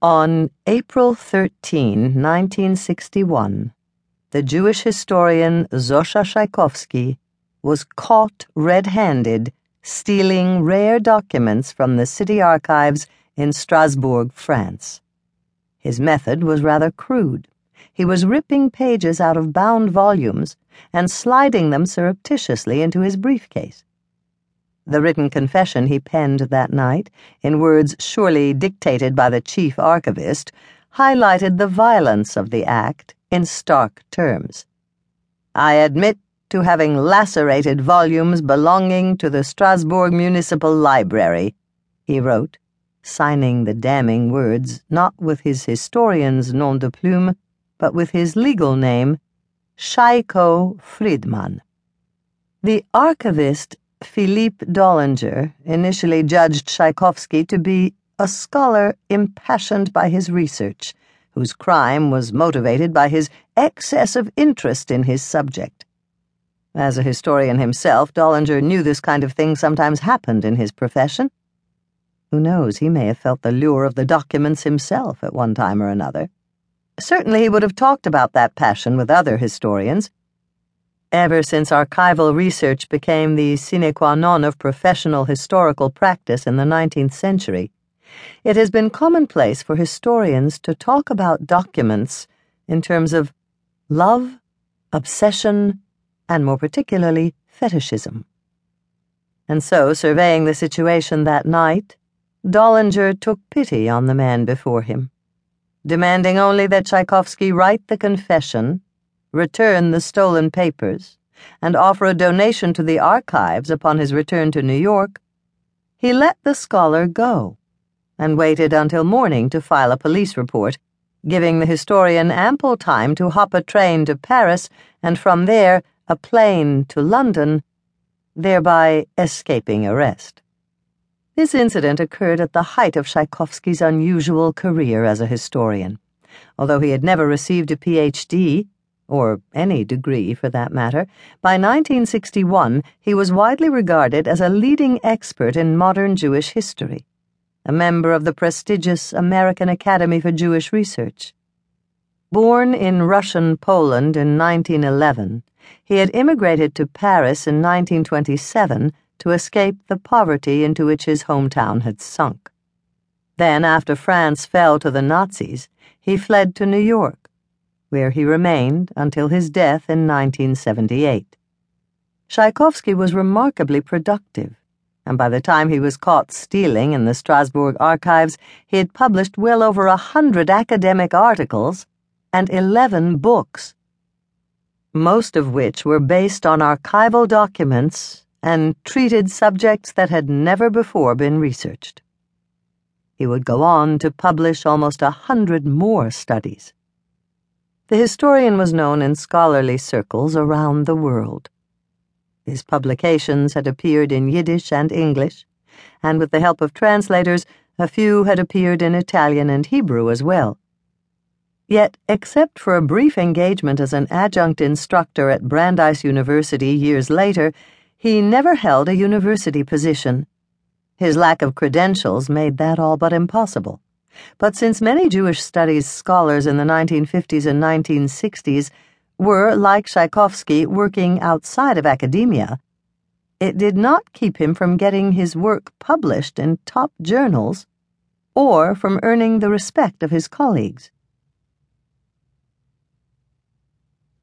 On April 13, 1961, the Jewish historian Zosa Szajkowski was caught red handed stealing rare documents from the city archives in Strasbourg, France. His method was rather crude. He was ripping pages out of bound volumes and sliding them surreptitiously into his briefcase. The written confession he penned that night, in words surely dictated by the chief archivist, highlighted the violence of the act in stark terms. I admit to having lacerated volumes belonging to the Strasbourg Municipal Library, he wrote, signing the damning words not with his historian's nom de plume, but with his legal name, Tchaiko Friedman. The archivist Philippe Dollinger initially judged Szajkowski to be a scholar impassioned by his research, whose crime was motivated by his excess of interest in his subject. As a historian himself, Dollinger knew this kind of thing sometimes happened in his profession. Who knows, he may have felt the lure of the documents himself at one time or another. Certainly he would have talked about that passion with other historians Ever since archival research became the sine qua non of professional historical practice in the 19th century, it has been commonplace for historians to talk about documents in terms of love, obsession, and more particularly, fetishism. And so, surveying the situation that night, Dollinger took pity on the man before him, demanding only that Szajkowski write the confession return the stolen papers, and offer a donation to the archives upon his return to New York, he let the scholar go and waited until morning to file a police report, giving the historian ample time to hop a train to Paris and from there a plane to London, thereby escaping arrest. This incident occurred at the height of Szajkowski's unusual career as a historian. Although he had never received a PhD, or any degree for that matter, by 1961 he was widely regarded as a leading expert in modern Jewish history, a member of the prestigious American Academy for Jewish Research. Born in Russian Poland in 1911, he had immigrated to Paris in 1927 to escape the poverty into which his hometown had sunk. Then, after France fell to the Nazis, he fled to New York where he remained until his death in 1978. Szajkowski was remarkably productive, and by the time he was caught stealing in the Strasbourg archives, he had published well over a hundred academic articles and 11 books, most of which were based on archival documents and treated subjects that had never before been researched. He would go on to publish almost a hundred more studies. The historian was known in scholarly circles around the world. His publications had appeared in Yiddish and English, and with the help of translators, a few had appeared in Italian and Hebrew as well. Yet, except for a brief engagement as an adjunct instructor at Brandeis University years later, he never held a university position. His lack of credentials made that all but impossible. But since many Jewish studies scholars in the 1950s and 1960s were, like Szajkowski, working outside of academia, it did not keep him from getting his work published in top journals or from earning the respect of his colleagues.